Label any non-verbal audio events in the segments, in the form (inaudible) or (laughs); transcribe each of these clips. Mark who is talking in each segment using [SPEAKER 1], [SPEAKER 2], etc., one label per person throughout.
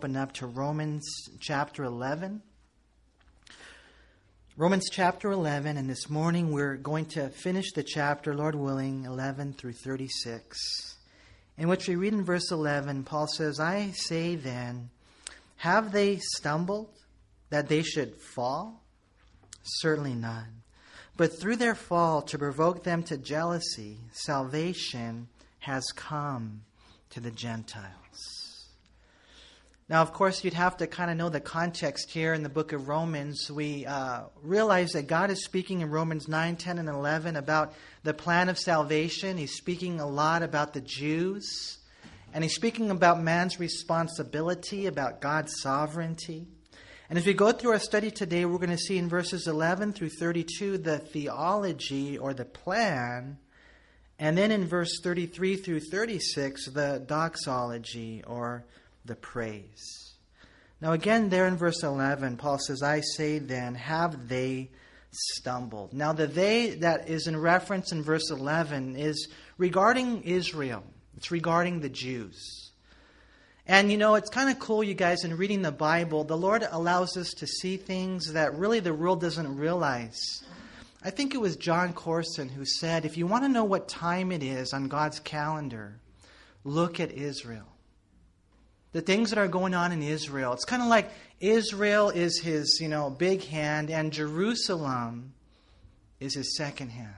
[SPEAKER 1] open up to Romans chapter 11. Romans chapter 11, and this morning we're going to finish the chapter, Lord willing, 11 through 36, in which we read in verse 11, Paul says, I say then, have they stumbled that they should fall? Certainly none. But through their fall, to provoke them to jealousy, salvation has come to the Gentiles. Now, of course, you'd have to kind of know the context here in the book of Romans. We uh, realize that God is speaking in Romans 9, 10, and 11 about the plan of salvation. He's speaking a lot about the Jews. And he's speaking about man's responsibility, about God's sovereignty. And as we go through our study today, we're going to see in verses 11 through 32 the theology or the plan and then in verse 33 through 36, the doxology or the praise. Now, again, there in verse 11, Paul says, I say then, have they stumbled? Now, the they that is in reference in verse 11 is regarding Israel, it's regarding the Jews. And you know, it's kind of cool, you guys, in reading the Bible, the Lord allows us to see things that really the world doesn't realize. I think it was Jon Courson who said, if you want to know what time it is on God's calendar, look at Israel. The things that are going on in Israel. It's kind of like Israel is his, you know, big hand and Jerusalem is his second hand.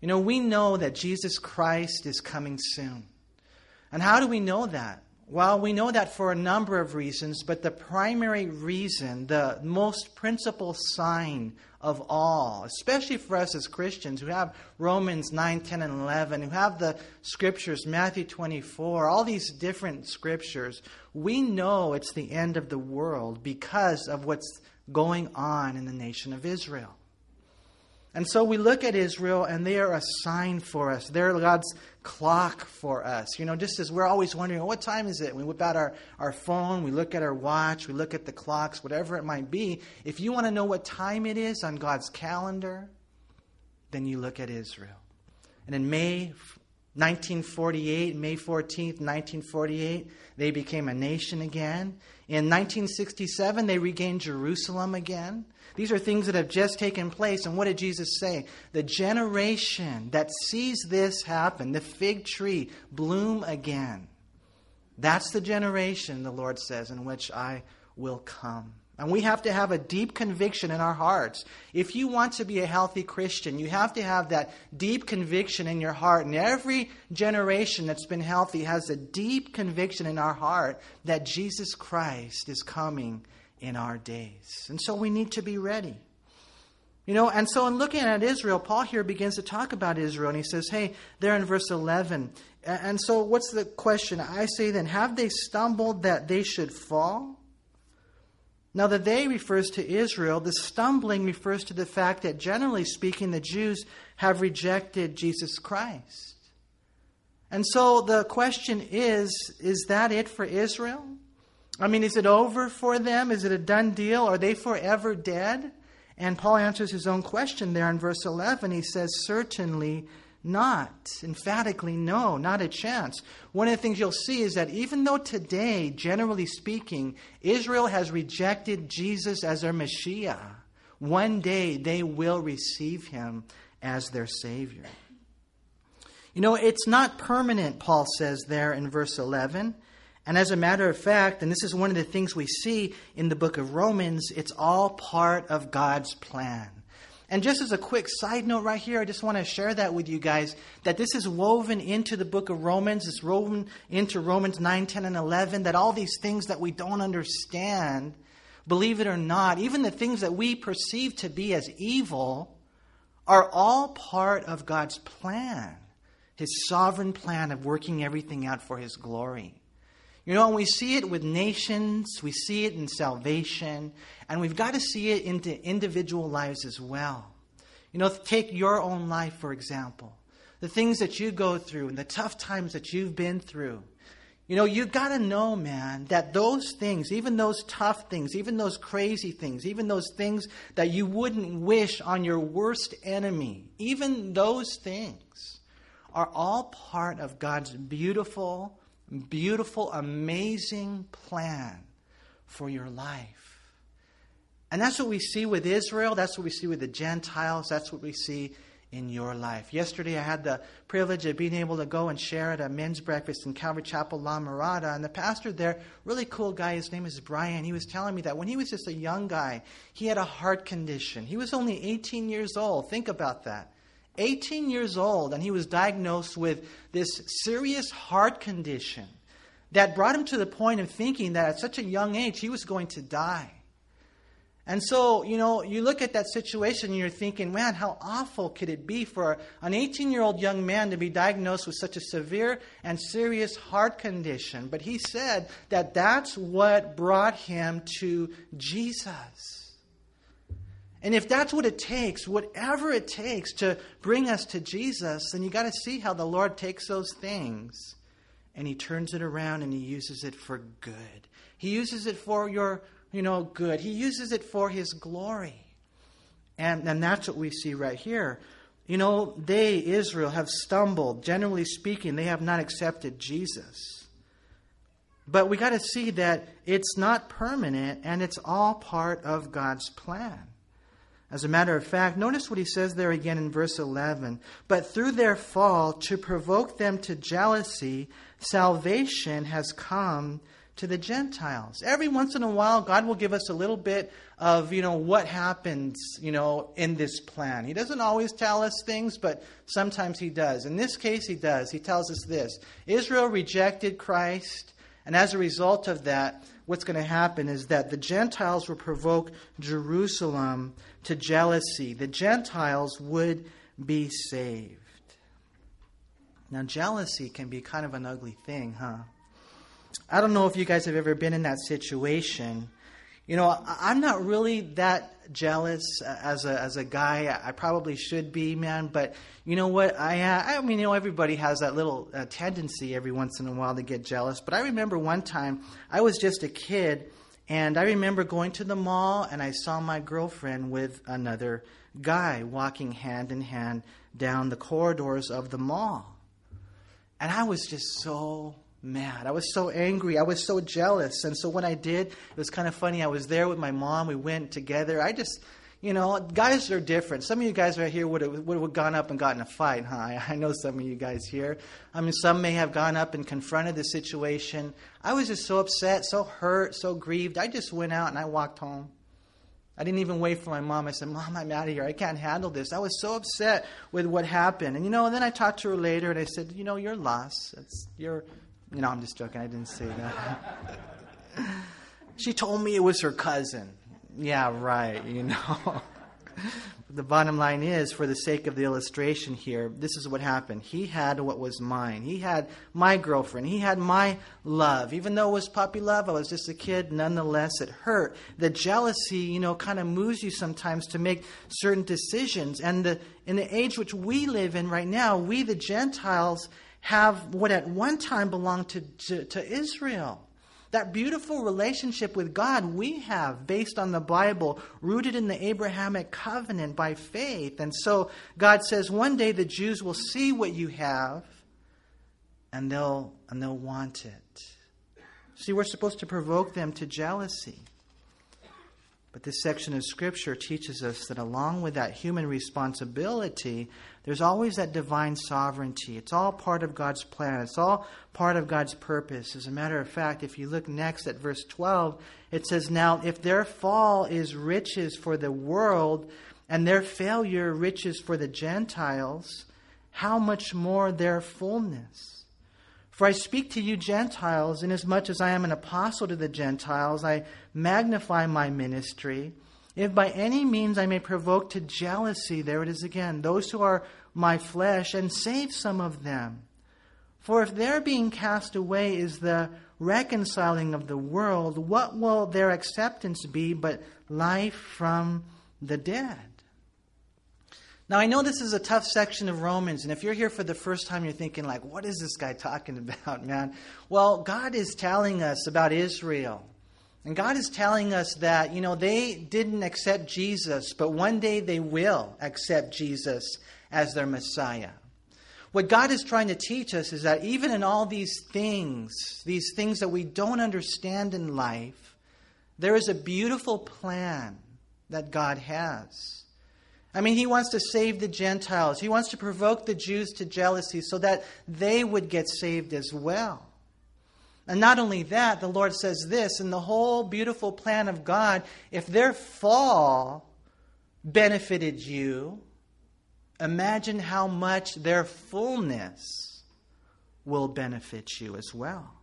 [SPEAKER 1] You know, we know that Jesus Christ is coming soon. And how do we know that? Well, we know that for a number of reasons, but the primary reason, the most principal sign of all, especially for us as Christians who have Romans 9, 10, and 11, who have the scriptures, Matthew 24, all these different scriptures, we know it's the end of the world because of what's going on in the nation of Israel. And so we look at Israel, and they are a sign for us. They're God's clock for us. You know, just as we're always wondering, what time is it? We whip out our, our phone, we look at our watch, we look at the clocks, whatever it might be. If you want to know what time it is on God's calendar, then you look at Israel. And in May 1948, May 14th, 1948, they became a nation again. In 1967, they regained Jerusalem again. These are things that have just taken place. And what did Jesus say? The generation that sees this happen, the fig tree bloom again, that's the generation, the Lord says, in which I will come. And we have to have a deep conviction in our hearts. If you want to be a healthy Christian, you have to have that deep conviction in your heart. And every generation that's been healthy has a deep conviction in our heart that Jesus Christ is coming in our days. And so we need to be ready. You know, and so in looking at Israel, Paul here begins to talk about Israel, and he says, hey, there in verse 11. And so what's the question? I say then, have they stumbled that they should fall? Now, the they refers to Israel. The stumbling refers to the fact that, generally speaking, the Jews have rejected Jesus Christ. And so the question is is that it for Israel? I mean, is it over for them? Is it a done deal? Are they forever dead? And Paul answers his own question there in verse 11. He says, Certainly not. Emphatically, no, not a chance. One of the things you'll see is that even though today, generally speaking, Israel has rejected Jesus as their Messiah, one day they will receive him as their Savior. You know, it's not permanent, Paul says there in verse 11. And as a matter of fact, and this is one of the things we see in the book of Romans, it's all part of God's plan. And just as a quick side note right here, I just want to share that with you guys that this is woven into the book of Romans. It's woven into Romans 9, 10, and 11. That all these things that we don't understand, believe it or not, even the things that we perceive to be as evil, are all part of God's plan, His sovereign plan of working everything out for His glory. You know, and we see it with nations, we see it in salvation, and we've got to see it into individual lives as well. You know, take your own life, for example. The things that you go through and the tough times that you've been through. You know, you've got to know, man, that those things, even those tough things, even those crazy things, even those things that you wouldn't wish on your worst enemy, even those things are all part of God's beautiful beautiful, amazing plan for your life. And that's what we see with Israel. That's what we see with the Gentiles. That's what we see in your life. Yesterday, I had the privilege of being able to go and share at a men's breakfast in Calvary Chapel, La Mirada. And the pastor there, really cool guy, his name is Brian, he was telling me that when he was just a young guy, he had a heart condition. He was only 18 years old. Think about that. 18 years old, and he was diagnosed with this serious heart condition that brought him to the point of thinking that at such a young age he was going to die. And so, you know, you look at that situation and you're thinking, man, how awful could it be for an 18 year old young man to be diagnosed with such a severe and serious heart condition? But he said that that's what brought him to Jesus. And if that's what it takes, whatever it takes to bring us to Jesus, then you got to see how the Lord takes those things and he turns it around and he uses it for good. He uses it for your you know, good. He uses it for his glory. And, and that's what we see right here. You know, they, Israel, have stumbled. Generally speaking, they have not accepted Jesus. But we got to see that it's not permanent and it's all part of God's plan. As a matter of fact, notice what he says there again in verse 11. But through their fall, to provoke them to jealousy, salvation has come to the Gentiles. Every once in a while, God will give us a little bit of, you know, what happens, you know, in this plan. He doesn't always tell us things, but sometimes he does. In this case, he does. He tells us this Israel rejected Christ, and as a result of that, what's going to happen is that the Gentiles will provoke Jerusalem to jealousy. The Gentiles would be saved. Now, jealousy can be kind of an ugly thing, huh? I don't know if you guys have ever been in that situation. You know, I'm not really that jealous as a as a guy. I probably should be, man. But you know what? I I mean, you know, everybody has that little uh, tendency every once in a while to get jealous. But I remember one time I was just a kid, and I remember going to the mall and I saw my girlfriend with another guy walking hand in hand down the corridors of the mall, and I was just so mad. I was so angry. I was so jealous. And so when I did, it was kind of funny. I was there with my mom. We went together. I just, you know, guys are different. Some of you guys right here would have, gone up and gotten a fight, huh? I know some of you guys here. I mean, some may have gone up and confronted the situation. I was just so upset, so hurt, so grieved. I just went out and I walked home. I didn't even wait for my mom. I said, Mom, I'm out of here. I can't handle this. I was so upset with what happened. And, you know, and then I talked to her later and I said, You know, you're lost. It's, you're, you know, I'm just joking. I didn't say that. she told me it was her cousin. Yeah, right, you know. the bottom line is, for the sake of the illustration here, this is what happened. He had what was mine. He had my girlfriend. He had my love. Even though it was puppy love, I was just a kid, nonetheless, it hurt. The jealousy, you know, kind of moves you sometimes to make certain decisions. And the, in the age which we live in right now, we, the Gentiles, have what at one time belonged to, to, to Israel. That beautiful relationship with God we have based on the Bible, rooted in the Abrahamic covenant by faith. And so God says one day the Jews will see what you have and they'll, and they'll want it. See, we're supposed to provoke them to jealousy. But this section of Scripture teaches us that along with that human responsibility, there's always that divine sovereignty. It's all part of God's plan, it's all part of God's purpose. As a matter of fact, if you look next at verse 12, it says, Now, if their fall is riches for the world, and their failure riches for the Gentiles, how much more their fullness? For I speak to you Gentiles, inasmuch as I am an apostle to the Gentiles, I magnify my ministry. If by any means I may provoke to jealousy, there it is again, those who are my flesh, and save some of them. For if their being cast away is the reconciling of the world, what will their acceptance be but life from the dead? Now, I know this is a tough section of Romans, and if you're here for the first time, you're thinking, like, what is this guy talking (laughs) about, man? Well, God is telling us about Israel. And God is telling us that, you know, they didn't accept Jesus, but one day they will accept Jesus as their Messiah. what God is trying to teach us is that even in all these things, these things that we don't understand in life, there is a beautiful plan that God has. I mean, He wants to save the Gentiles, He wants to provoke the Jews to jealousy so that they would get saved as well. And not only that, the Lord says this in the whole beautiful plan of God, if their fall benefited you, imagine how much their fullness will benefit you as well.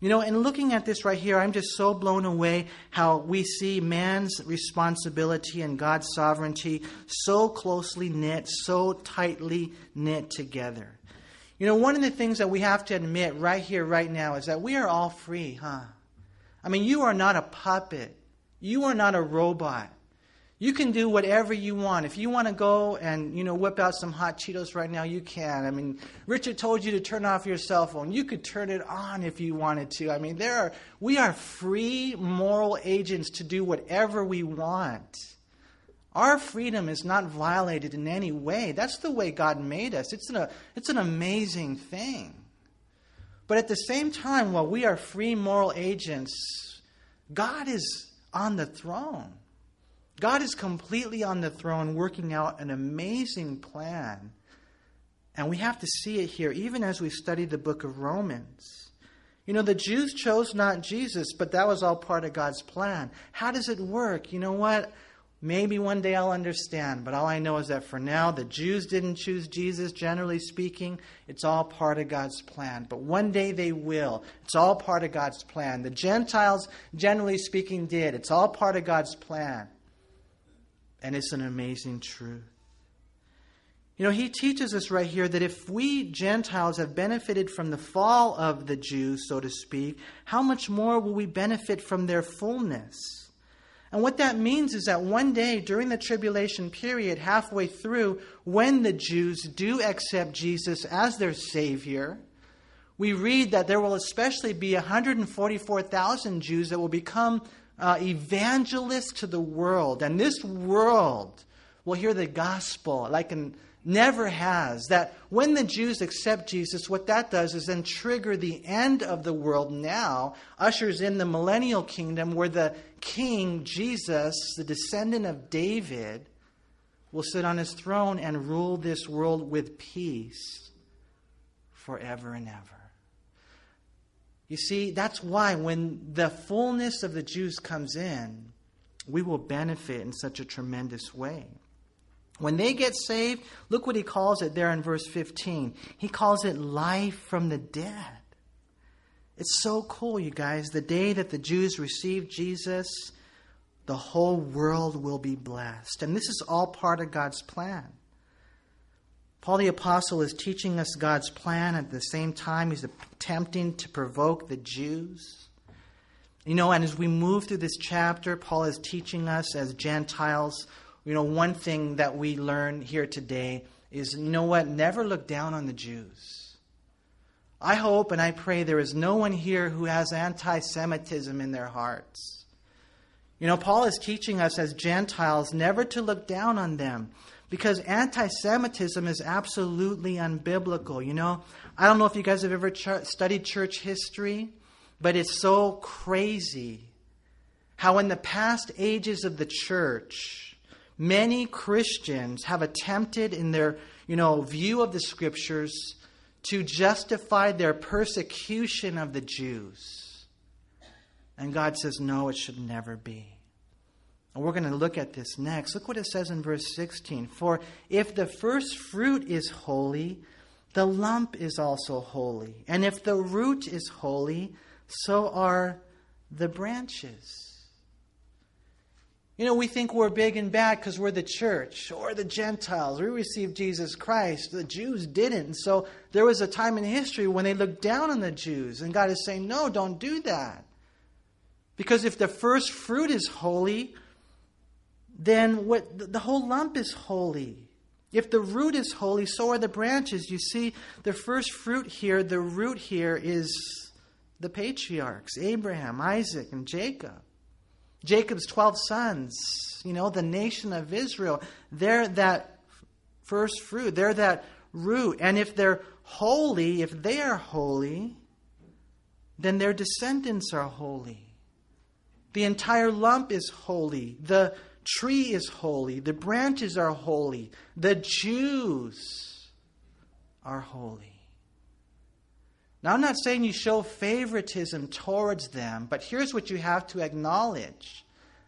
[SPEAKER 1] You know, in looking at this right here, I'm just so blown away how we see man's responsibility and God's sovereignty so closely knit, so tightly knit together. You know, one of the things that we have to admit right here, right now, is that we are all free, huh? I mean, you are not a puppet. You are not a robot. You can do whatever you want. If you want to go and, you know, whip out some hot Cheetos right now, you can. I mean, Richard told you to turn off your cell phone. You could turn it on if you wanted to. I mean, there are we are free moral agents to do whatever we want. Our freedom is not violated in any way. That's the way God made us. It's an, it's an amazing thing. But at the same time, while we are free moral agents, God is on the throne. God is completely on the throne, working out an amazing plan. And we have to see it here, even as we study the book of Romans. You know, the Jews chose not Jesus, but that was all part of God's plan. How does it work? You know what? Maybe one day I'll understand, but all I know is that for now, the Jews didn't choose Jesus, generally speaking. It's all part of God's plan. But one day they will. It's all part of God's plan. The Gentiles, generally speaking, did. It's all part of God's plan. And it's an amazing truth. You know, he teaches us right here that if we Gentiles have benefited from the fall of the Jews, so to speak, how much more will we benefit from their fullness? And what that means is that one day during the tribulation period, halfway through, when the Jews do accept Jesus as their Savior, we read that there will especially be 144,000 Jews that will become uh, evangelists to the world. And this world will hear the gospel like an never has. That when the Jews accept Jesus, what that does is then trigger the end of the world now, ushers in the millennial kingdom where the king, Jesus, the descendant of David, will sit on his throne and rule this world with peace forever and ever. You see, that's why when the fullness of the Jews comes in, we will benefit in such a tremendous way. When they get saved, look what he calls it there in verse 15. He calls it life from the dead. It's so cool, you guys. The day that the Jews receive Jesus, the whole world will be blessed. And this is all part of God's plan. Paul the Apostle is teaching us God's plan. At the same time, he's attempting to provoke the Jews. You know, and as we move through this chapter, Paul is teaching us as Gentiles you know, one thing that we learn here today is you know what? Never look down on the Jews. I hope and I pray there is no one here who has anti Semitism in their hearts. You know, Paul is teaching us as Gentiles never to look down on them because anti Semitism is absolutely unbiblical. You know, I don't know if you guys have ever ch- studied church history, but it's so crazy how in the past ages of the church, Many Christians have attempted in their, you know, view of the scriptures to justify their persecution of the Jews. And God says, no, it should never be. And we're going to look at this next. Look what it says in verse 16. For if the first fruit is holy, the lump is also holy. And if the root is holy, so are the branches. You know, we think we're big and bad because we're the church or the Gentiles. We received Jesus Christ. The Jews didn't. So there was a time in history when they looked down on the Jews. And God is saying, no, don't do that. Because if the first fruit is holy, then what the whole lump is holy. If the root is holy, so are the branches. You see, the first fruit here, the root here is the patriarchs Abraham, Isaac, and Jacob. Jacob's 12 sons, you know, the nation of Israel, they're that first fruit. They're that root. And if they're holy, if they are holy, then their descendants are holy. The entire lump is holy. The tree is holy. The branches are holy. The Jews are holy. Now, I'm not saying you show favoritism towards them, but here's what you have to acknowledge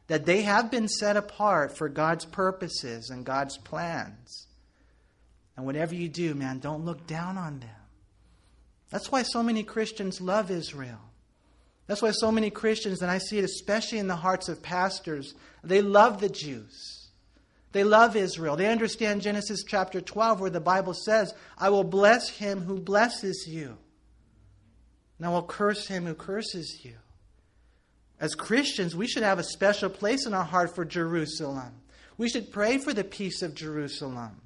[SPEAKER 1] that they have been set apart for God's purposes and God's plans. And whatever you do, man, don't look down on them. That's why so many Christians love Israel. That's why so many Christians, and I see it especially in the hearts of pastors, they love the Jews. They love Israel. They understand Genesis chapter 12, where the Bible says, I will bless him who blesses you, and I will curse him who curses you. As Christians, we should have a special place in our heart for Jerusalem. We should pray for the peace of Jerusalem.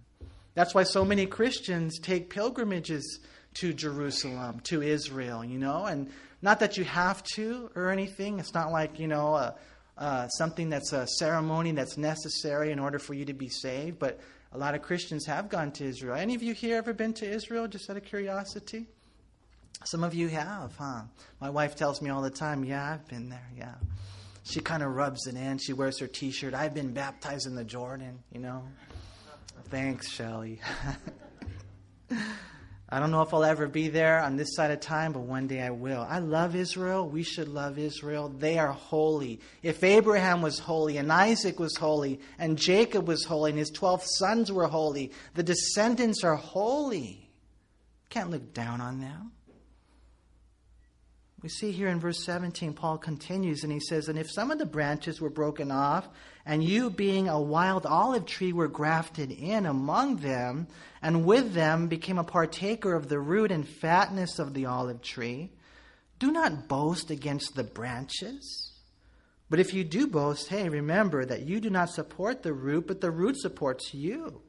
[SPEAKER 1] That's why so many Christians take pilgrimages to Jerusalem, to Israel, you know, and not that you have to or anything. It's not like, you know, uh, uh, something that's a ceremony that's necessary in order for you to be saved. But a lot of Christians have gone to Israel. Any of you here ever been to Israel, just out of curiosity? Some of you have, huh? My wife tells me all the time, yeah, I've been there, yeah. She kind of rubs it in. She wears her t shirt. I've been baptized in the Jordan, you know. Thanks, Shelly. (laughs) I don't know if I'll ever be there on this side of time, but one day I will. I love Israel. We should love Israel. They are holy. If Abraham was holy, and Isaac was holy, and Jacob was holy, and his 12 sons were holy, the descendants are holy. Can't look down on them. We see here in verse 17, Paul continues and he says, And if some of the branches were broken off, and you, being a wild olive tree, were grafted in among them, and with them became a partaker of the root and fatness of the olive tree, do not boast against the branches. But if you do boast, hey, remember that you do not support the root, but the root supports you.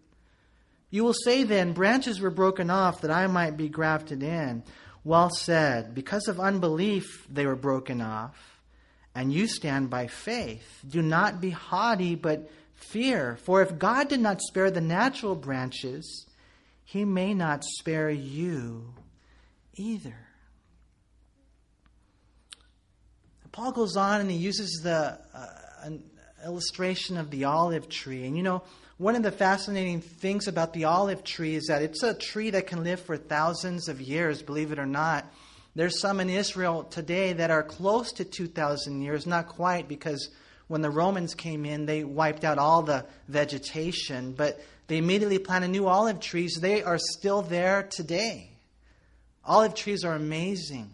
[SPEAKER 1] You will say then, Branches were broken off that I might be grafted in. Well said. Because of unbelief, they were broken off, and you stand by faith. Do not be haughty, but fear. For if God did not spare the natural branches, he may not spare you either. Paul goes on and he uses the uh, an illustration of the olive tree. And you know, one of the fascinating things about the olive tree is that it's a tree that can live for thousands of years, believe it or not. There's some in Israel today that are close to 2,000 years, not quite, because when the Romans came in, they wiped out all the vegetation, but they immediately planted new olive trees. They are still there today. Olive trees are amazing.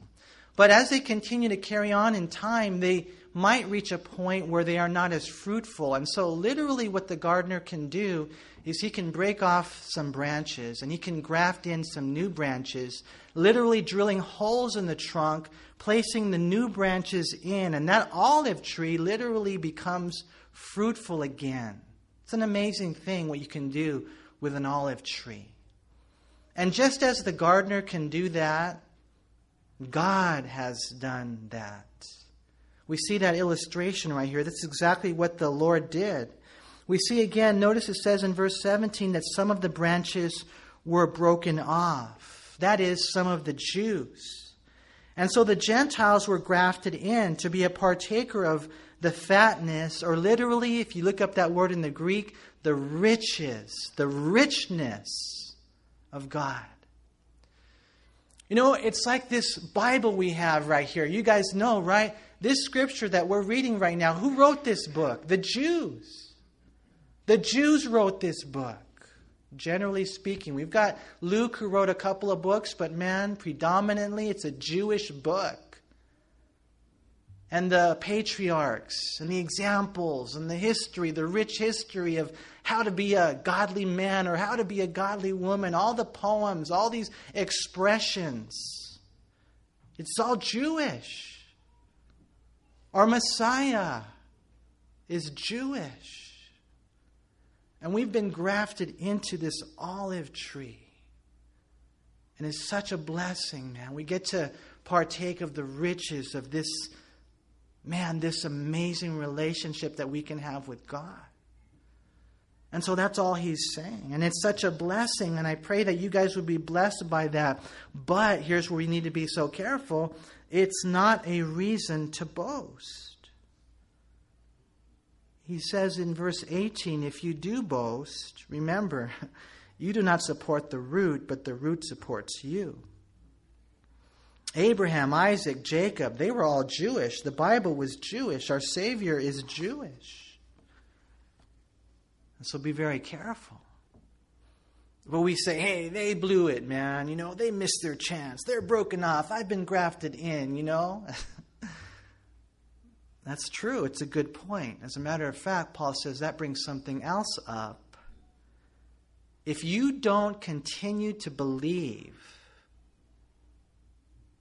[SPEAKER 1] But as they continue to carry on in time, they might reach a point where they are not as fruitful. And so, literally, what the gardener can do is he can break off some branches and he can graft in some new branches, literally drilling holes in the trunk, placing the new branches in, and that olive tree literally becomes fruitful again. It's an amazing thing what you can do with an olive tree. And just as the gardener can do that, God has done that. We see that illustration right here. That's exactly what the Lord did. We see again, notice it says in verse 17 that some of the branches were broken off. That is, some of the Jews. And so the Gentiles were grafted in to be a partaker of the fatness, or literally, if you look up that word in the Greek, the riches, the richness of God. You know, it's like this Bible we have right here. You guys know, right? This scripture that we're reading right now, who wrote this book? The Jews. The Jews wrote this book, generally speaking. We've got Luke who wrote a couple of books, but man, predominantly it's a Jewish book. And the patriarchs and the examples and the history, the rich history of how to be a godly man or how to be a godly woman, all the poems, all these expressions. It's all Jewish. Our Messiah is Jewish. And we've been grafted into this olive tree. And it's such a blessing, man. We get to partake of the riches of this, man, this amazing relationship that we can have with God. And so that's all he's saying. And it's such a blessing, and I pray that you guys would be blessed by that. But here's where we need to be so careful it's not a reason to boast. He says in verse 18 if you do boast, remember, (laughs) you do not support the root, but the root supports you. Abraham, Isaac, Jacob, they were all Jewish. The Bible was Jewish. Our Savior is Jewish. And so be very careful. But we say, hey, they blew it, man. You know, they missed their chance. They're broken off. I've been grafted in, you know? (laughs) That's true. It's a good point. As a matter of fact, Paul says that brings something else up. If you don't continue to believe,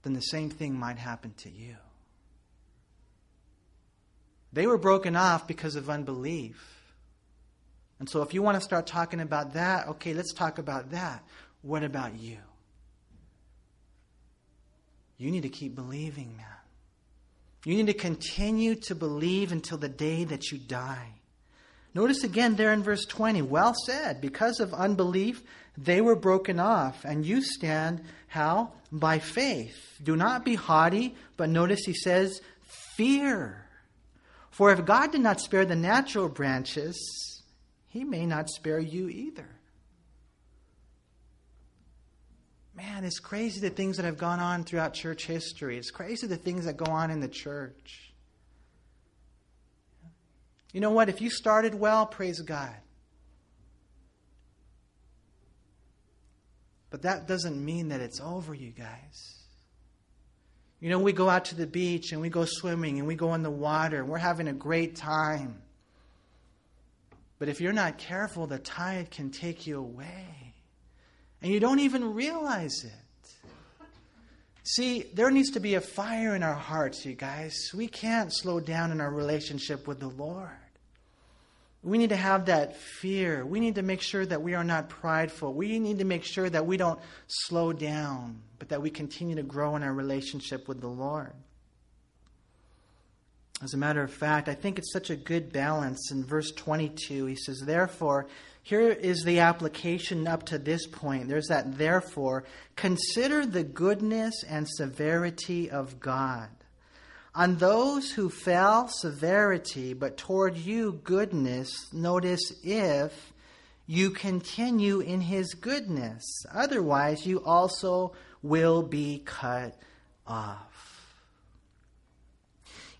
[SPEAKER 1] then the same thing might happen to you. They were broken off because of unbelief. And so, if you want to start talking about that, okay, let's talk about that. What about you? You need to keep believing, man. You need to continue to believe until the day that you die. Notice again there in verse 20, well said, because of unbelief, they were broken off, and you stand how? By faith. Do not be haughty, but notice he says, fear. For if God did not spare the natural branches, he may not spare you either. Man, it's crazy the things that have gone on throughout church history. It's crazy the things that go on in the church. You know what? If you started well, praise God. But that doesn't mean that it's over, you guys. You know, we go out to the beach and we go swimming and we go in the water and we're having a great time. But if you're not careful, the tide can take you away. And you don't even realize it. See, there needs to be a fire in our hearts, you guys. We can't slow down in our relationship with the Lord. We need to have that fear. We need to make sure that we are not prideful. We need to make sure that we don't slow down, but that we continue to grow in our relationship with the Lord. As a matter of fact, I think it's such a good balance. In verse 22, he says, Therefore, here is the application up to this point. There's that therefore. Consider the goodness and severity of God. On those who fell, severity, but toward you, goodness. Notice if you continue in his goodness. Otherwise, you also will be cut off.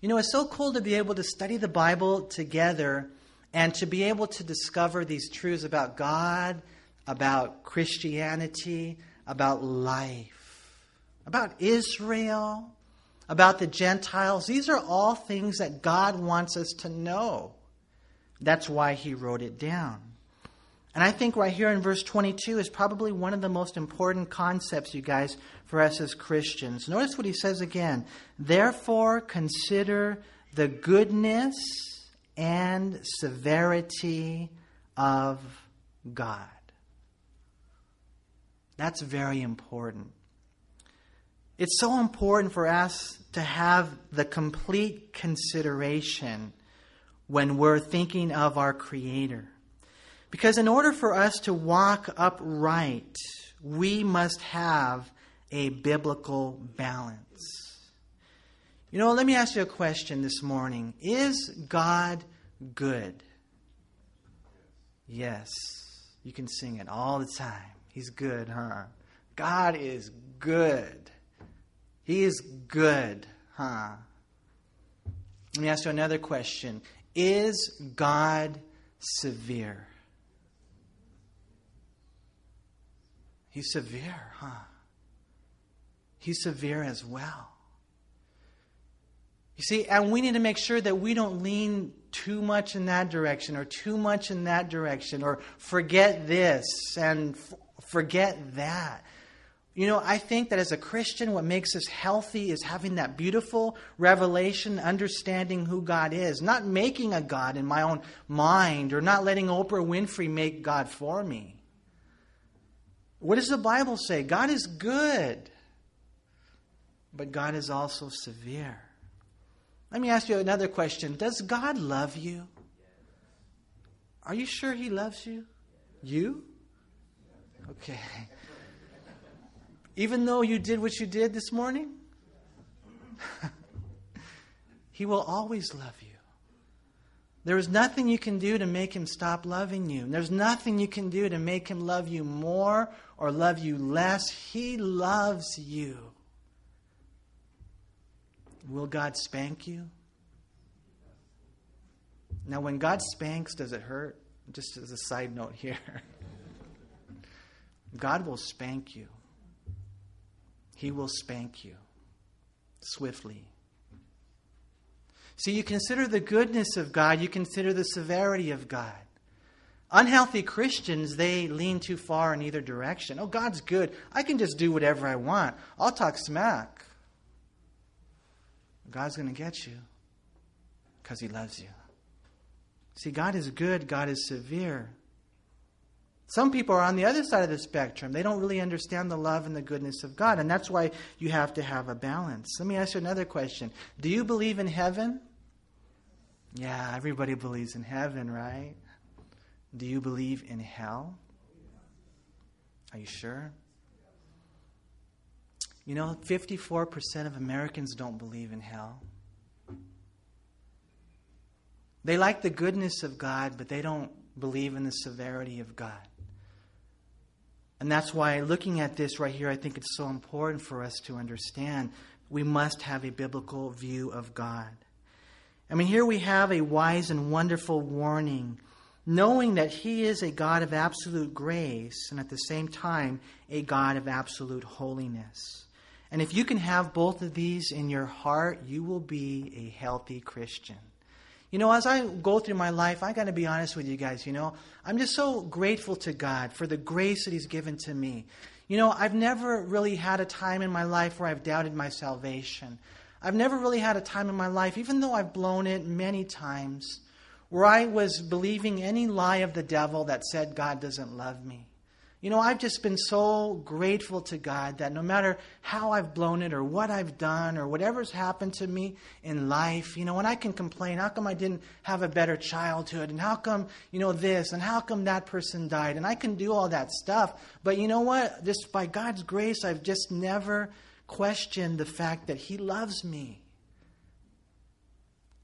[SPEAKER 1] You know, it's so cool to be able to study the Bible together and to be able to discover these truths about God, about Christianity, about life, about Israel, about the Gentiles. These are all things that God wants us to know. That's why he wrote it down. And I think right here in verse 22 is probably one of the most important concepts, you guys, for us as Christians. Notice what he says again. Therefore, consider the goodness and severity of God. That's very important. It's so important for us to have the complete consideration when we're thinking of our Creator. Because in order for us to walk upright, we must have a biblical balance. You know, let me ask you a question this morning. Is God good? Yes. You can sing it all the time. He's good, huh? God is good. He is good, huh? Let me ask you another question. Is God severe? He's severe, huh? He's severe as well. You see, and we need to make sure that we don't lean too much in that direction or too much in that direction or forget this and f- forget that. You know, I think that as a Christian, what makes us healthy is having that beautiful revelation, understanding who God is, not making a God in my own mind or not letting Oprah Winfrey make God for me. What does the Bible say? God is good, but God is also severe. Let me ask you another question Does God love you? Are you sure He loves you? You? Okay. (laughs) Even though you did what you did this morning? (laughs) he will always love you. There is nothing you can do to make him stop loving you. There's nothing you can do to make him love you more or love you less. He loves you. Will God spank you? Now, when God spanks, does it hurt? Just as a side note here. (laughs) God will spank you. He will spank you swiftly. See, you consider the goodness of God, you consider the severity of God. Unhealthy Christians, they lean too far in either direction. Oh, God's good. I can just do whatever I want. I'll talk smack. God's going to get you because He loves you. See, God is good, God is severe. Some people are on the other side of the spectrum. They don't really understand the love and the goodness of God, and that's why you have to have a balance. Let me ask you another question Do you believe in heaven? Yeah, everybody believes in heaven, right? Do you believe in hell? Are you sure? You know, 54% of Americans don't believe in hell. They like the goodness of God, but they don't believe in the severity of God. And that's why, looking at this right here, I think it's so important for us to understand we must have a biblical view of God. I mean, here we have a wise and wonderful warning, knowing that He is a God of absolute grace and at the same time a God of absolute holiness. And if you can have both of these in your heart, you will be a healthy Christian. You know, as I go through my life, I got to be honest with you guys, you know, I'm just so grateful to God for the grace that He's given to me. You know, I've never really had a time in my life where I've doubted my salvation. I've never really had a time in my life, even though I've blown it many times, where I was believing any lie of the devil that said God doesn't love me. You know, I've just been so grateful to God that no matter how I've blown it or what I've done or whatever's happened to me in life, you know, when I can complain, how come I didn't have a better childhood? And how come, you know, this? And how come that person died? And I can do all that stuff. But you know what? Just by God's grace, I've just never questioned the fact that He loves me.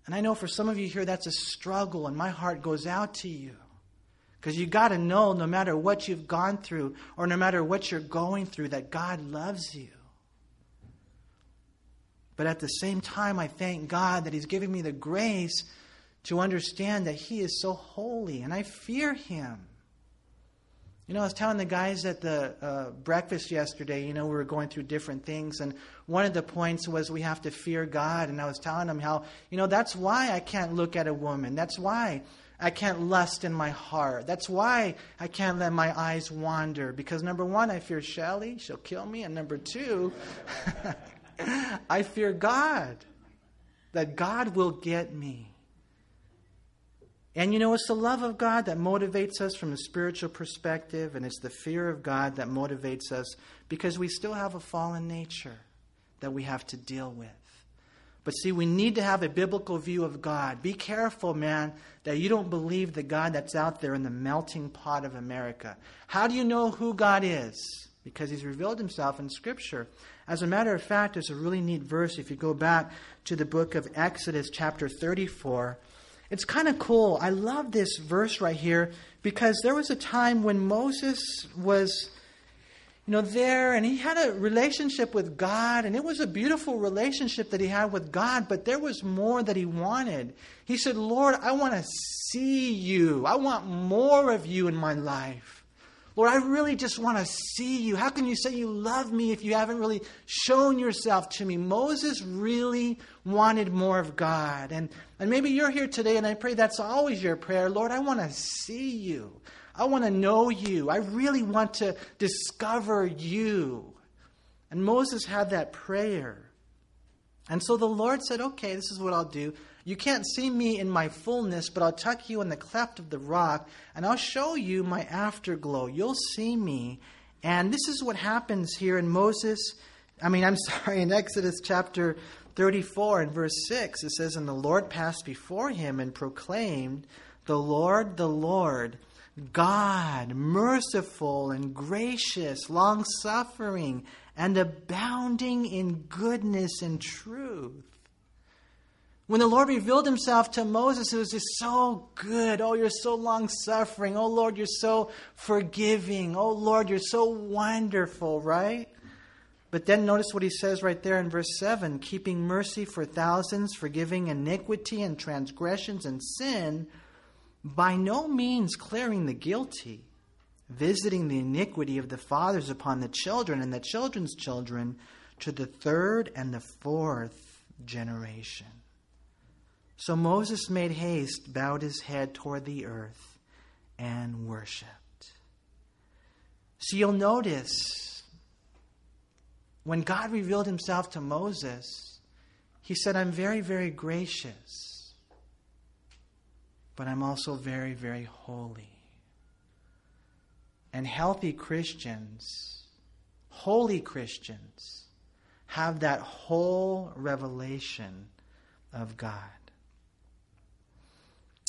[SPEAKER 1] And I know for some of you here, that's a struggle, and my heart goes out to you. Because you got to know no matter what you've gone through or no matter what you're going through, that God loves you. But at the same time, I thank God that He's giving me the grace to understand that He is so holy and I fear Him. You know, I was telling the guys at the uh, breakfast yesterday, you know, we were going through different things, and one of the points was we have to fear God. And I was telling them how, you know, that's why I can't look at a woman. That's why I can't lust in my heart. That's why I can't let my eyes wander. Because number one, I fear Shelly, she'll kill me. And number two, (laughs) I fear God, that God will get me. And you know, it's the love of God that motivates us from a spiritual perspective, and it's the fear of God that motivates us because we still have a fallen nature that we have to deal with. But see, we need to have a biblical view of God. Be careful, man, that you don't believe the God that's out there in the melting pot of America. How do you know who God is? Because he's revealed himself in Scripture. As a matter of fact, there's a really neat verse if you go back to the book of Exodus, chapter 34. It's kind of cool. I love this verse right here because there was a time when Moses was you know, there, and he had a relationship with God, and it was a beautiful relationship that he had with God, but there was more that he wanted. He said, Lord, I want to see you. I want more of you in my life. Lord, I really just want to see you. How can you say you love me if you haven't really shown yourself to me? Moses really wanted more of God. And, and maybe you're here today, and I pray that's always your prayer. Lord, I want to see you. I want to know you. I really want to discover you. And Moses had that prayer. And so the Lord said, Okay, this is what I'll do. You can't see me in my fullness, but I'll tuck you in the cleft of the rock, and I'll show you my afterglow. You'll see me. And this is what happens here in Moses. I mean, I'm (laughs) sorry, in Exodus chapter 34 and verse 6, it says, And the Lord passed before him and proclaimed, The Lord, the Lord, God, merciful and gracious, long suffering, and abounding in goodness and truth. When the Lord revealed himself to Moses, it was just so good. Oh, you're so long suffering. Oh, Lord, you're so forgiving. Oh, Lord, you're so wonderful, right? But then notice what he says right there in verse 7 keeping mercy for thousands, forgiving iniquity and transgressions and sin, by no means clearing the guilty, visiting the iniquity of the fathers upon the children and the children's children to the third and the fourth generation. So Moses made haste, bowed his head toward the earth, and worshiped. So you'll notice when God revealed himself to Moses, he said, I'm very, very gracious, but I'm also very, very holy. And healthy Christians, holy Christians, have that whole revelation of God.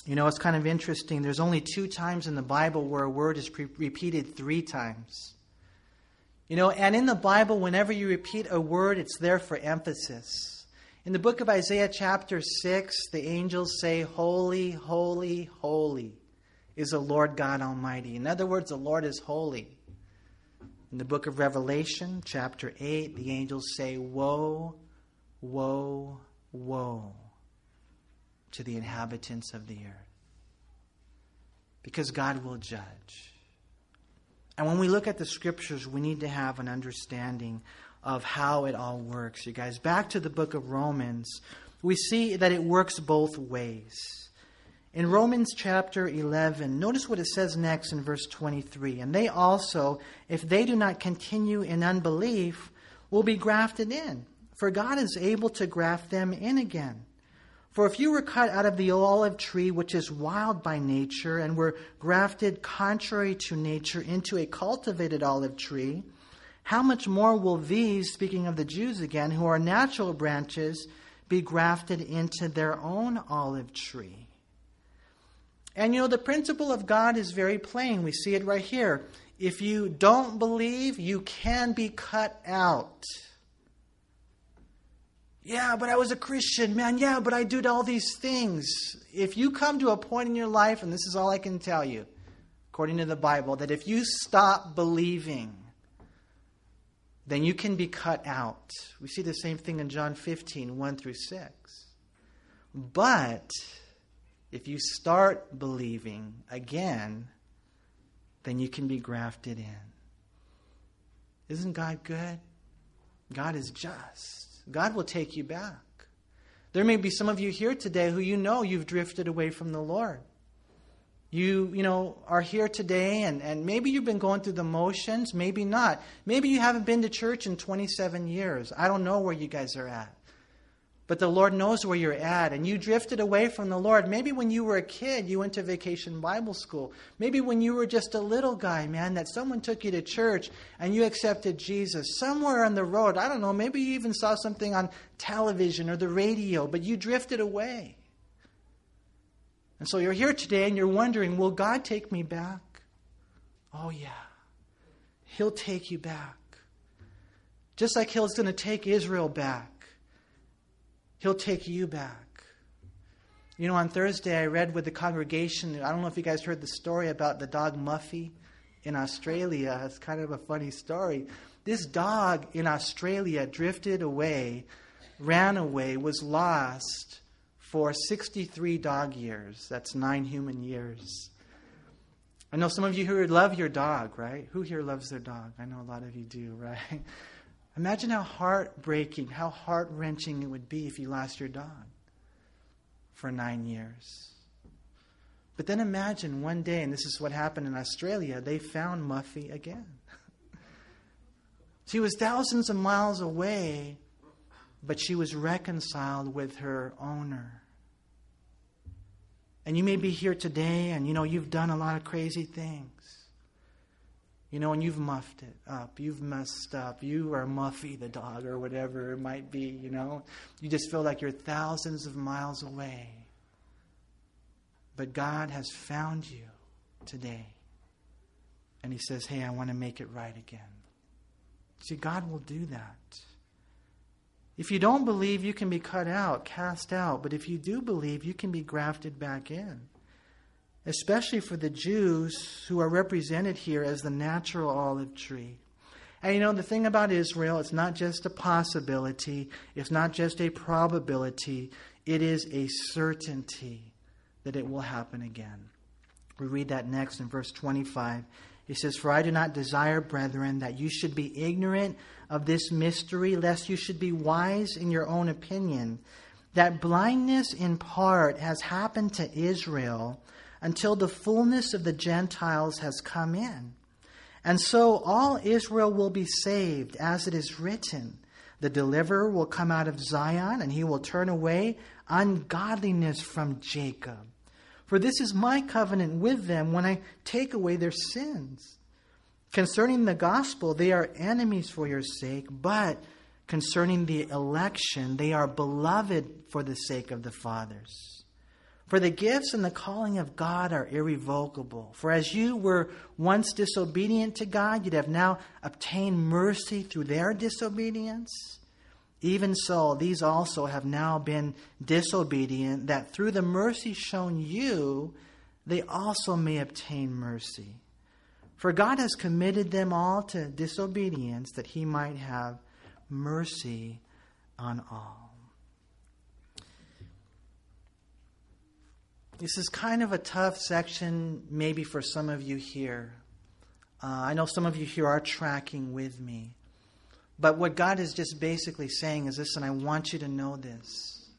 [SPEAKER 1] You know, it's kind of interesting. There's only two times in the Bible where a word is pre- repeated three times. You know, and in the Bible, whenever you repeat a word, it's there for emphasis. In the book of Isaiah, chapter 6, the angels say, Holy, holy, holy is the Lord God Almighty. In other words, the Lord is holy. In the book of Revelation, chapter 8, the angels say, Woe, woe, woe to the inhabitants of the earth. Because God will judge. And when we look at the scriptures, we need to have an understanding of how it all works. You guys, back to the book of Romans, we see that it works both ways. In Romans chapter 11, notice what it says next in verse 23. And they also, if they do not continue in unbelief, will be grafted in, for God is able to graft them in again. For if you were cut out of the olive tree, which is wild by nature, and were grafted contrary to nature into a cultivated olive tree, how much more will these, speaking of the Jews again, who are natural branches, be grafted into their own olive tree? And you know, the principle of God is very plain. We see it right here. If you don't believe, you can be cut out. Yeah, but I was a Christian, man. Yeah, but I did all these things. If you come to a point in your life, and this is all I can tell you, according to the Bible, that if you stop believing, then you can be cut out. We see the same thing in John 15, 1 through 6. But if you start believing again, then you can be grafted in. Isn't God good? God is just. God will take you back. There may be some of you here today who you know you've drifted away from the Lord. You, you know, are here today and, and maybe you've been going through the motions, maybe not. Maybe you haven't been to church in 27 years. I don't know where you guys are at. But the Lord knows where you're at, and you drifted away from the Lord. Maybe when you were a kid, you went to vacation Bible school. Maybe when you were just a little guy, man, that someone took you to church and you accepted Jesus. Somewhere on the road, I don't know, maybe you even saw something on television or the radio, but you drifted away. And so you're here today and you're wondering, will God take me back? Oh, yeah. He'll take you back. Just like He's going to take Israel back. He'll take you back. You know, on Thursday, I read with the congregation. I don't know if you guys heard the story about the dog Muffy in Australia. It's kind of a funny story. This dog in Australia drifted away, ran away, was lost for 63 dog years. That's nine human years. I know some of you who love your dog, right? Who here loves their dog? I know a lot of you do, (laughs) right? Imagine how heartbreaking, how heart wrenching it would be if you lost your dog for nine years. But then imagine one day, and this is what happened in Australia, they found Muffy again. she was thousands of miles away, but she was reconciled with her owner. And you may be here today and you know you've done a lot of crazy things. You know, and you've muffed it up. You've messed up. You are Muffy the dog or whatever it might be, you know. You just feel like you're thousands of miles away. But God has found you today. And He says, Hey, I want to make it right again. See, God will do that. If you don't believe, you can be cut out, cast out. But if you do believe, you can be grafted back in. Especially for the Jews who are represented here as the natural olive tree. And you know, the thing about Israel, it's not just a possibility, it's not just a probability, it is a certainty that it will happen again. We read that next in verse 25. He says, For I do not desire, brethren, that you should be ignorant of this mystery, lest you should be wise in your own opinion, that blindness in part has happened to Israel until the fullness of the Gentiles has come in. And so all Israel will be saved, as it is written. The deliverer will come out of Zion, and he will turn away ungodliness from Jacob. For this is my covenant with them when I take away their sins. Concerning the gospel, they are enemies for your sake, but concerning the election, they are beloved for the sake of the fathers. For the gifts and the calling of God are irrevocable. For as you were once disobedient to God, you'd have now obtained mercy through their disobedience. Even so, these also have now been disobedient, that through the mercy shown you, they also may obtain mercy. For God has committed them all to disobedience, that he might have mercy on all. This is kind of a tough section, maybe for some of you here. Uh, I know some of you here are tracking with me. But what God is just basically saying is listen, I want you to know this.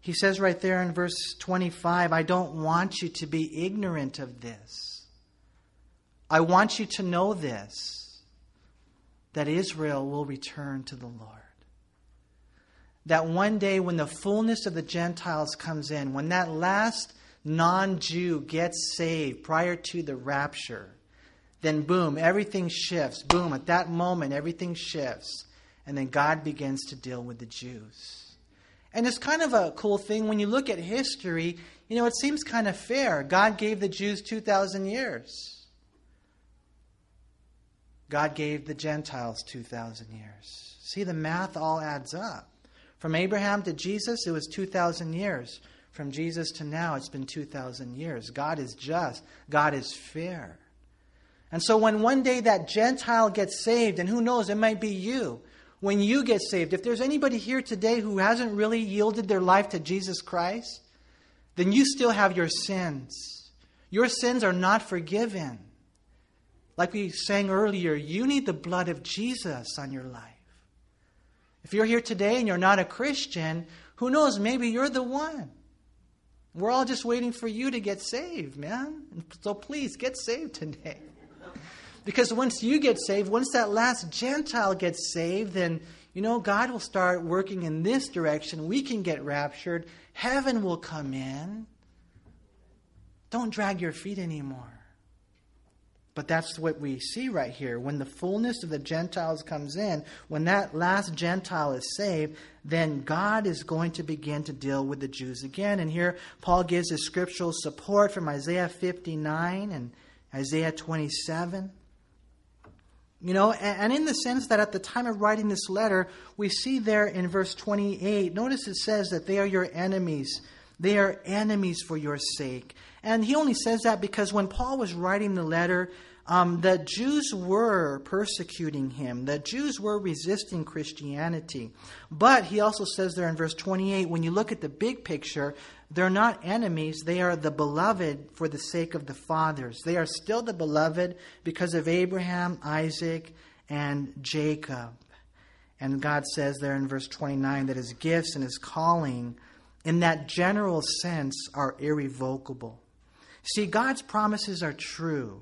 [SPEAKER 1] He says right there in verse 25, I don't want you to be ignorant of this. I want you to know this that Israel will return to the Lord. That one day, when the fullness of the Gentiles comes in, when that last non Jew gets saved prior to the rapture, then boom, everything shifts. Boom, at that moment, everything shifts. And then God begins to deal with the Jews. And it's kind of a cool thing when you look at history, you know, it seems kind of fair. God gave the Jews 2,000 years, God gave the Gentiles 2,000 years. See, the math all adds up. From Abraham to Jesus, it was 2,000 years. From Jesus to now, it's been 2,000 years. God is just, God is fair. And so when one day that Gentile gets saved, and who knows, it might be you, when you get saved, if there's anybody here today who hasn't really yielded their life to Jesus Christ, then you still have your sins. Your sins are not forgiven. Like we sang earlier, you need the blood of Jesus on your life. If you're here today and you're not a Christian, who knows, maybe you're the one. We're all just waiting for you to get saved, man. So please get saved today. Because once you get saved, once that last Gentile gets saved, then, you know, God will start working in this direction. We can get raptured. Heaven will come in. Don't drag your feet anymore. But that's what we see right here. When the fullness of the Gentiles comes in, when that last Gentile is saved, then God is going to begin to deal with the Jews again. And here Paul gives his scriptural support from Isaiah 59 and Isaiah 27. You know, and in the sense that at the time of writing this letter, we see there in verse 28, notice it says that they are your enemies. They are enemies for your sake. And he only says that because when Paul was writing the letter, um, the Jews were persecuting him. that Jews were resisting Christianity. But he also says there in verse 28 when you look at the big picture, they're not enemies. They are the beloved for the sake of the fathers. They are still the beloved because of Abraham, Isaac, and Jacob. And God says there in verse 29 that his gifts and his calling, in that general sense, are irrevocable. See, God's promises are true,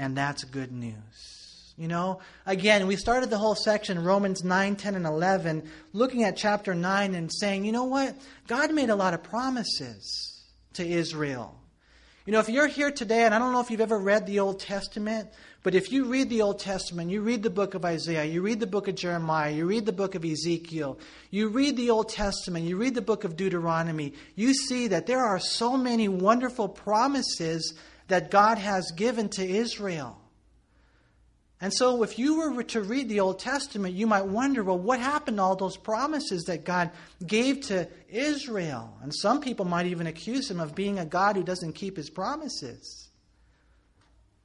[SPEAKER 1] and that's good news. You know, again, we started the whole section, Romans 9, 10, and 11, looking at chapter 9 and saying, you know what? God made a lot of promises to Israel. You know, if you're here today, and I don't know if you've ever read the Old Testament, but if you read the Old Testament, you read the book of Isaiah, you read the book of Jeremiah, you read the book of Ezekiel, you read the Old Testament, you read the book of Deuteronomy, you see that there are so many wonderful promises that God has given to Israel. And so, if you were to read the Old Testament, you might wonder well, what happened to all those promises that God gave to Israel? And some people might even accuse him of being a God who doesn't keep his promises.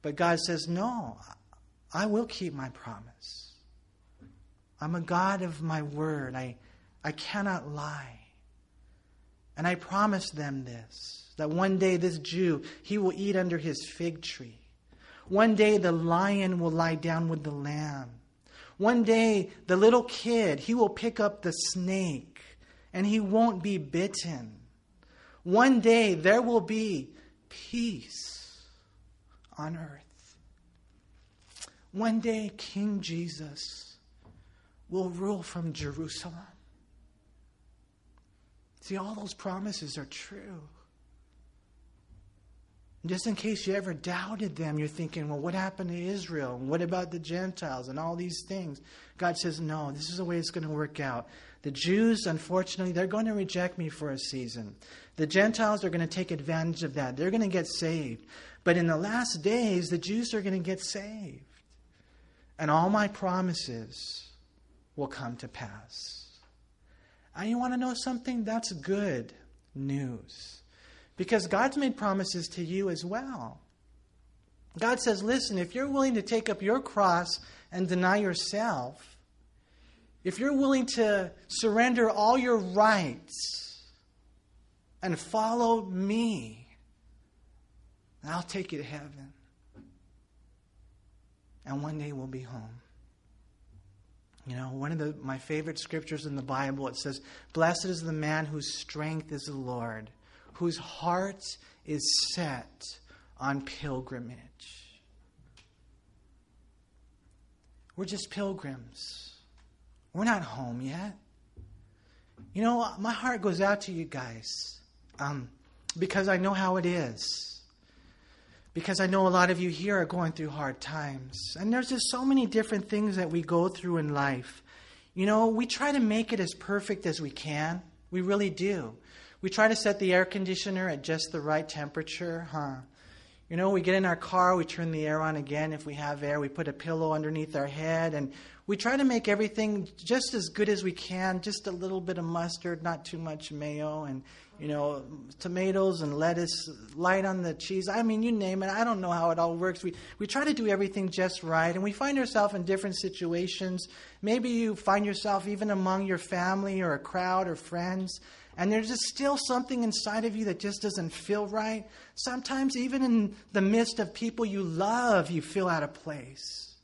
[SPEAKER 1] But God says, No, I will keep my promise. I'm a God of my word. I, I cannot lie. And I promise them this that one day this Jew, he will eat under his fig tree. One day the lion will lie down with the lamb. One day the little kid, he will pick up the snake and he won't be bitten. One day there will be peace on earth. One day, King Jesus will rule from Jerusalem. See, all those promises are true. Just in case you ever doubted them, you're thinking, well, what happened to Israel? And what about the Gentiles and all these things? God says, no, this is the way it's going to work out. The Jews, unfortunately, they're going to reject me for a season. The Gentiles are going to take advantage of that. They're going to get saved. But in the last days, the Jews are going to get saved. And all my promises will come to pass. And you want to know something? That's good news. Because God's made promises to you as well. God says, listen, if you're willing to take up your cross and deny yourself, if you're willing to surrender all your rights and follow me, I'll take you to heaven. And one day we'll be home. You know, one of the, my favorite scriptures in the Bible, it says, Blessed is the man whose strength is the Lord, whose heart is set on pilgrimage. We're just pilgrims. We're not home yet. You know, my heart goes out to you guys um, because I know how it is because I know a lot of you here are going through hard times. And there's just so many different things that we go through in life. You know, we try to make it as perfect as we can. We really do. We try to set the air conditioner at just the right temperature, huh? You know, we get in our car, we turn the air on again if we have air, we put a pillow underneath our head, and we try to make everything just as good as we can, just a little bit of mustard, not too much mayo, and you know, tomatoes and lettuce, light on the cheese. I mean, you name it. I don't know how it all works. We, we try to do everything just right, and we find ourselves in different situations. Maybe you find yourself even among your family or a crowd or friends, and there's just still something inside of you that just doesn't feel right. Sometimes, even in the midst of people you love, you feel out of place.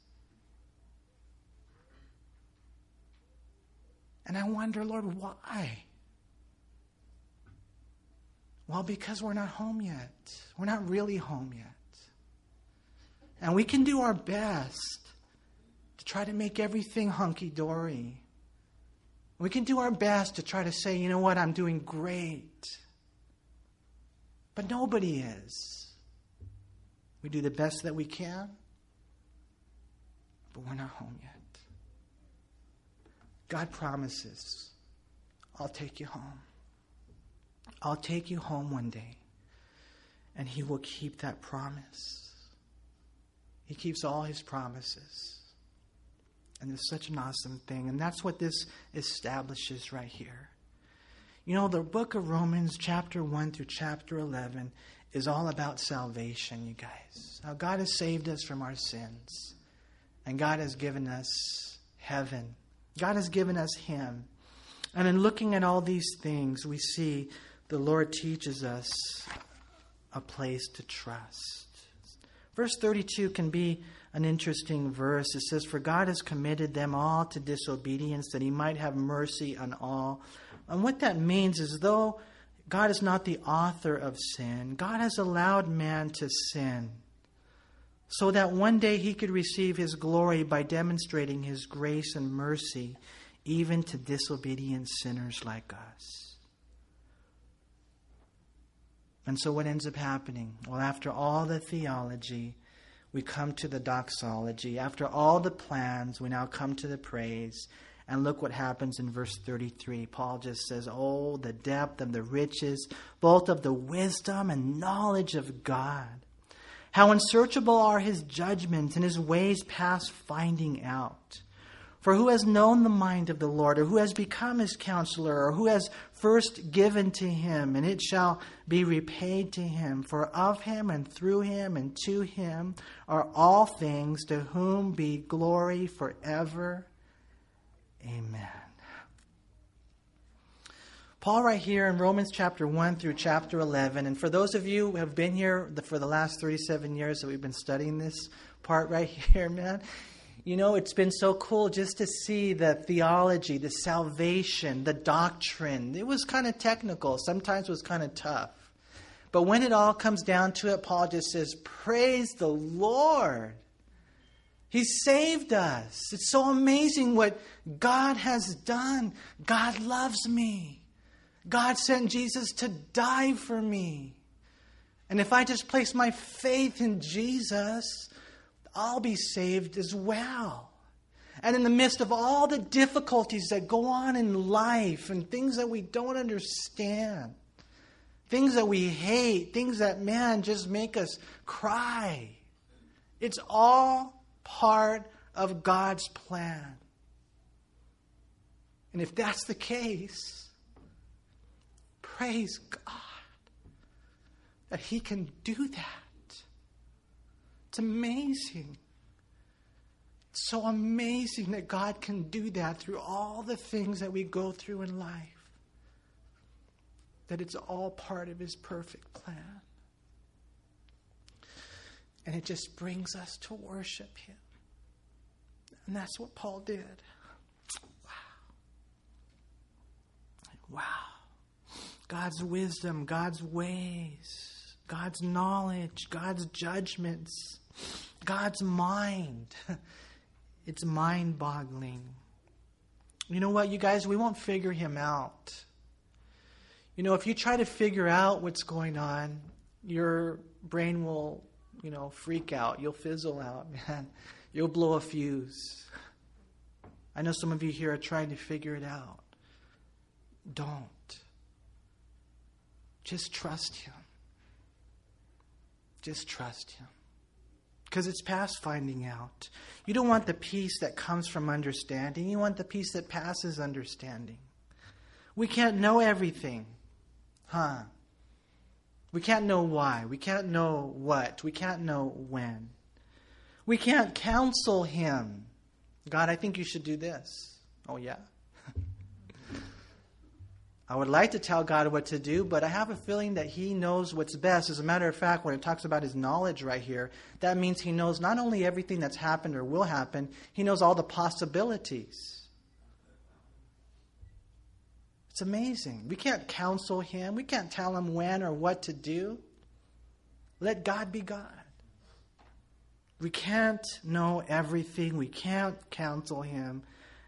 [SPEAKER 1] And I wonder, Lord, why? Well, because we're not home yet. We're not really home yet. And we can do our best to try to make everything hunky dory. We can do our best to try to say, you know what, I'm doing great. But nobody is. We do the best that we can, but we're not home yet. God promises, I'll take you home. I'll take you home one day. And he will keep that promise. He keeps all his promises. And it's such an awesome thing. And that's what this establishes right here. You know, the book of Romans, chapter 1 through chapter 11, is all about salvation, you guys. How God has saved us from our sins. And God has given us heaven. God has given us Him. And in looking at all these things, we see the Lord teaches us a place to trust. Verse 32 can be an interesting verse. It says, For God has committed them all to disobedience, that he might have mercy on all. And what that means is, though God is not the author of sin, God has allowed man to sin so that one day he could receive his glory by demonstrating his grace and mercy even to disobedient sinners like us. And so, what ends up happening? Well, after all the theology, we come to the doxology. After all the plans, we now come to the praise. And look what happens in verse 33. Paul just says, Oh, the depth of the riches, both of the wisdom and knowledge of God. How unsearchable are his judgments and his ways past finding out. For who has known the mind of the Lord, or who has become his counselor, or who has first given to him, and it shall be repaid to him? For of him, and through him, and to him are all things, to whom be glory forever. Amen. Paul, right here in Romans chapter 1 through chapter 11, and for those of you who have been here for the last 37 years that we've been studying this part right (laughs) here, man, you know, it's been so cool just to see the theology, the salvation, the doctrine. It was kind of technical, sometimes was kind of tough. But when it all comes down to it, Paul just says, Praise the Lord. He saved us. It's so amazing what God has done. God loves me. God sent Jesus to die for me. And if I just place my faith in Jesus, I'll be saved as well. And in the midst of all the difficulties that go on in life and things that we don't understand, things that we hate, things that, man, just make us cry, it's all part of God's plan. And if that's the case, praise God that He can do that. It's amazing. It's so amazing that God can do that through all the things that we go through in life. That it's all part of His perfect plan. And it just brings us to worship Him. And that's what Paul did. Wow. Wow. God's wisdom, God's ways, God's knowledge, God's judgments God's mind. (laughs) It's mind boggling. You know what, you guys? We won't figure him out. You know, if you try to figure out what's going on, your brain will, you know, freak out. You'll fizzle out, (laughs) man. You'll blow a fuse. I know some of you here are trying to figure it out. Don't. Just trust Him. Just trust Him because it's past finding out. You don't want the peace that comes from understanding, you want the peace that passes understanding. We can't know everything, huh? We can't know why. We can't know what. We can't know when. We can't counsel him. God, I think you should do this. Oh, yeah. I would like to tell God what to do, but I have a feeling that He knows what's best. As a matter of fact, when it talks about His knowledge right here, that means He knows not only everything that's happened or will happen, He knows all the possibilities. It's amazing. We can't counsel Him, we can't tell Him when or what to do. Let God be God. We can't know everything, we can't counsel Him.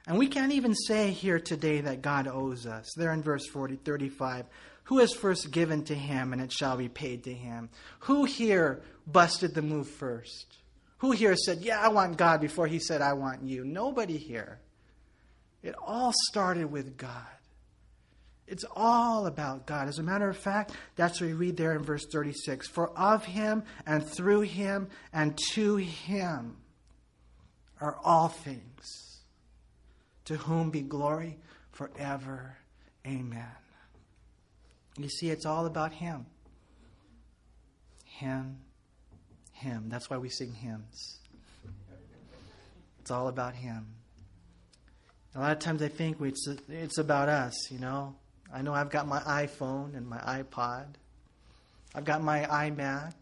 [SPEAKER 1] And we can't even say here today that God owes us. There in verse 40, 35, who has first given to him and it shall be paid to him? Who here busted the move first? Who here said, Yeah, I want God before he said, I want you? Nobody here. It all started with God. It's all about God. As a matter of fact, that's what we read there in verse 36. For of him and through him and to him are all things to whom be glory forever. Amen. You see, it's all about Him. Him, Him. That's why we sing hymns. It's all about Him. A lot of times I think it's, it's about us, you know. I know I've got my iPhone and my iPod. I've got my iMac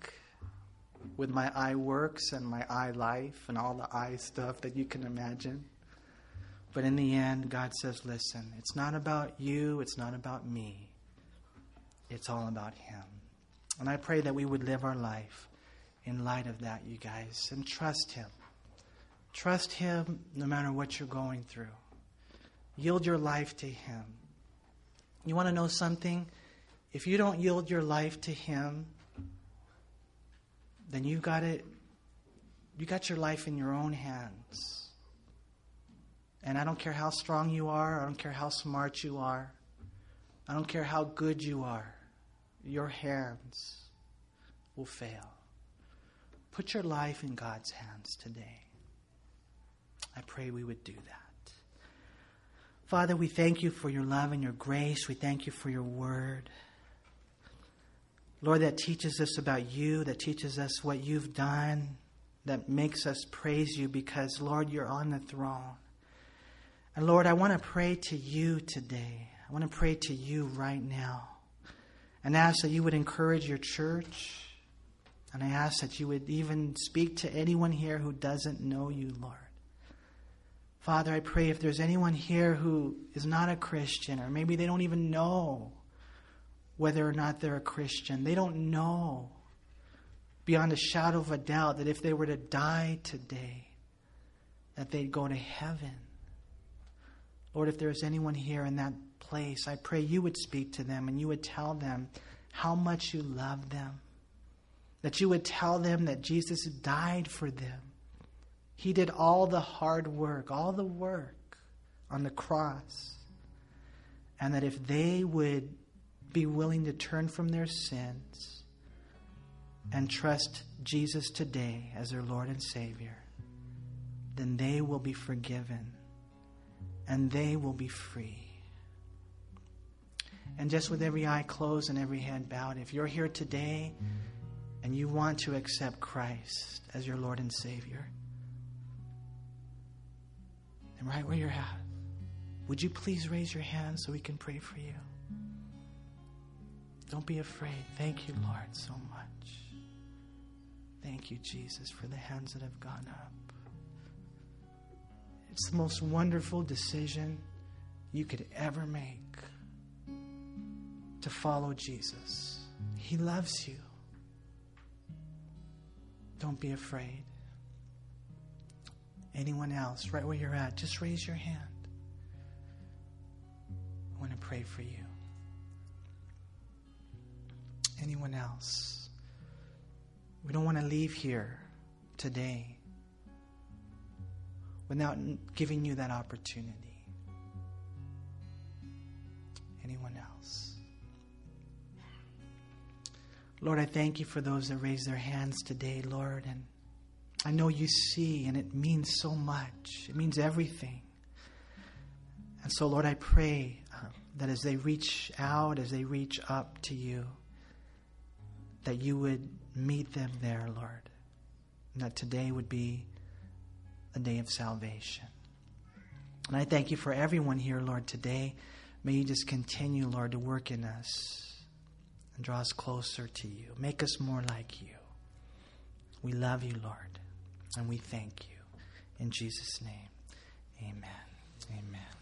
[SPEAKER 1] with my iWorks and my iLife and all the i stuff that you can imagine. But in the end, God says, listen, it's not about you, it's not about me. It's all about Him. And I pray that we would live our life in light of that, you guys, and trust Him. Trust Him no matter what you're going through. Yield your life to Him. You want to know something? if you don't yield your life to Him, then you got it. You got your life in your own hands. And I don't care how strong you are. I don't care how smart you are. I don't care how good you are. Your hands will fail. Put your life in God's hands today. I pray we would do that. Father, we thank you for your love and your grace. We thank you for your word. Lord, that teaches us about you, that teaches us what you've done, that makes us praise you because, Lord, you're on the throne. And Lord, I want to pray to you today. I want to pray to you right now and ask that you would encourage your church. And I ask that you would even speak to anyone here who doesn't know you, Lord. Father, I pray if there's anyone here who is not a Christian, or maybe they don't even know whether or not they're a Christian, they don't know beyond a shadow of a doubt that if they were to die today, that they'd go to heaven. Lord, if there's anyone here in that place, I pray you would speak to them and you would tell them how much you love them. That you would tell them that Jesus died for them. He did all the hard work, all the work on the cross. And that if they would be willing to turn from their sins and trust Jesus today as their Lord and Savior, then they will be forgiven and they will be free. And just with every eye closed and every head bowed, if you're here today and you want to accept Christ as your Lord and Savior, then right where you're at, would you please raise your hand so we can pray for you? Don't be afraid. Thank you, Lord, so much. Thank you, Jesus, for the hands that have gone up. It's the most wonderful decision you could ever make to follow Jesus. He loves you. Don't be afraid. Anyone else, right where you're at, just raise your hand. I want to pray for you. Anyone else? We don't want to leave here today without giving you that opportunity. Anyone else? Lord, I thank you for those that raise their hands today, Lord. And I know you see, and it means so much. It means everything. And so, Lord, I pray uh, that as they reach out, as they reach up to you, that you would meet them there, Lord. And that today would be a day of salvation. And I thank you for everyone here, Lord, today. May you just continue, Lord, to work in us and draw us closer to you. Make us more like you. We love you, Lord, and we thank you. In Jesus' name, amen. Amen.